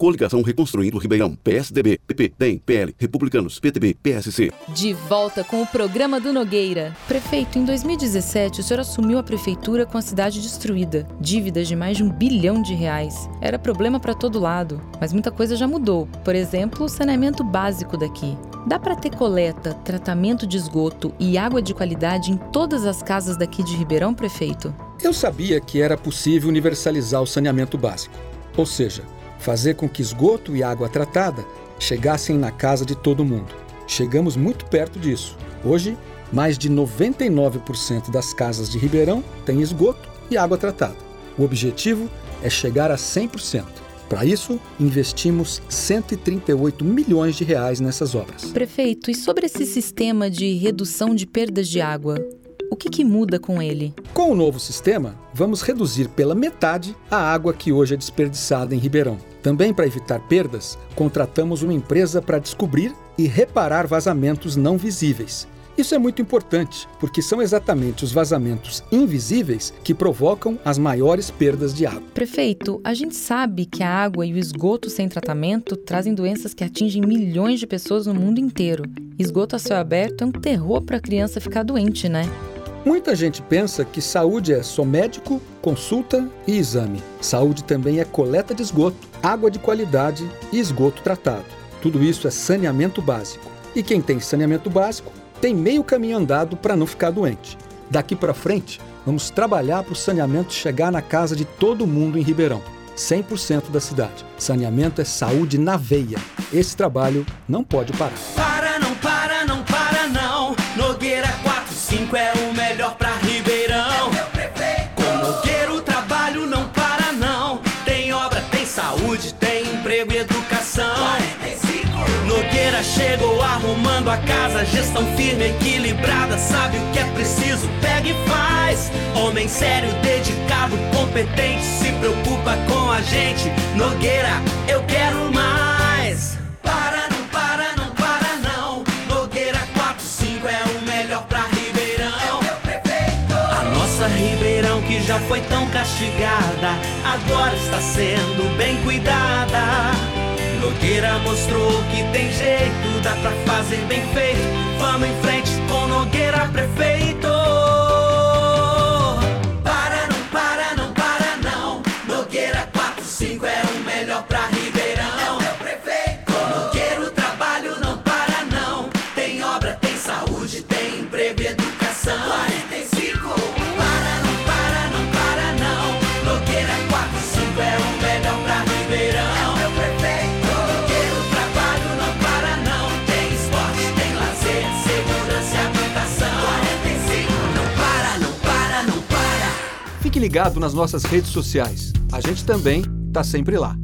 Coligação Reconstruindo Ribeirão. PSDB, PP, DEM, PL, Republicanos, PTB, PSC. De volta com o programa do Nogueira. Prefeito, em 2017 o senhor assumiu a prefeitura com a cidade destruída. Dívidas de mais de um bilhão de reais. Era problema para todo lado. Mas muita coisa já mudou. Por exemplo, o saneamento básico daqui. Dá para ter coleta, tratamento de esgoto e água de qualidade em todas as casas daqui de Ribeirão, prefeito? Eu sabia que era possível universalizar o saneamento básico. Ou seja, fazer com que esgoto e água tratada chegassem na casa de todo mundo. Chegamos muito perto disso. Hoje, mais de 99% das casas de Ribeirão têm esgoto e água tratada. O objetivo é chegar a 100%. Para isso, investimos 138 milhões de reais nessas obras. Prefeito, e sobre esse sistema de redução de perdas de água? O que, que, muda com ele? Com o novo sistema, vamos reduzir pela metade a água que hoje é desperdiçada em Ribeirão. Também para evitar perdas, contratamos uma empresa para descobrir e reparar vazamentos não visíveis. Isso é muito importante, porque são exatamente os vazamentos invisíveis que provocam as maiores perdas de água. Prefeito, a gente sabe que a água e o esgoto sem tratamento trazem doenças que atingem milhões de pessoas no mundo inteiro. Esgoto a céu aberto é um terror para a criança ficar doente, né? Muita gente pensa que saúde é só médico, consulta e exame. Saúde também é coleta de esgoto, água de qualidade e esgoto tratado. Tudo isso é saneamento básico. E quem tem saneamento básico tem meio caminho andado para não ficar doente. Daqui para frente, vamos trabalhar para o saneamento chegar na casa de todo mundo em Ribeirão. 100% da cidade. Saneamento é saúde na veia. Esse trabalho não pode parar. Chegou arrumando a casa, gestão firme, equilibrada, sabe o que é preciso, pega e faz. Homem sério, dedicado, competente, se preocupa com a gente. Nogueira, eu quero mais. Para, não para, não para, não. Nogueira 45 é o melhor pra Ribeirão. A nossa Ribeirão que já foi tão castigada, agora está sendo bem cuidada. Nogueira mostrou que tem jeito, dá pra fazer bem feito. Vamos em frente com Nogueira prefeito. Para, não para, não para, não. Nogueira 45 é o melhor pra Ribeirão. Com Nogueira o trabalho não para, não. Tem obra, tem saúde, tem emprego Fique ligado nas nossas redes sociais. A gente também está sempre lá.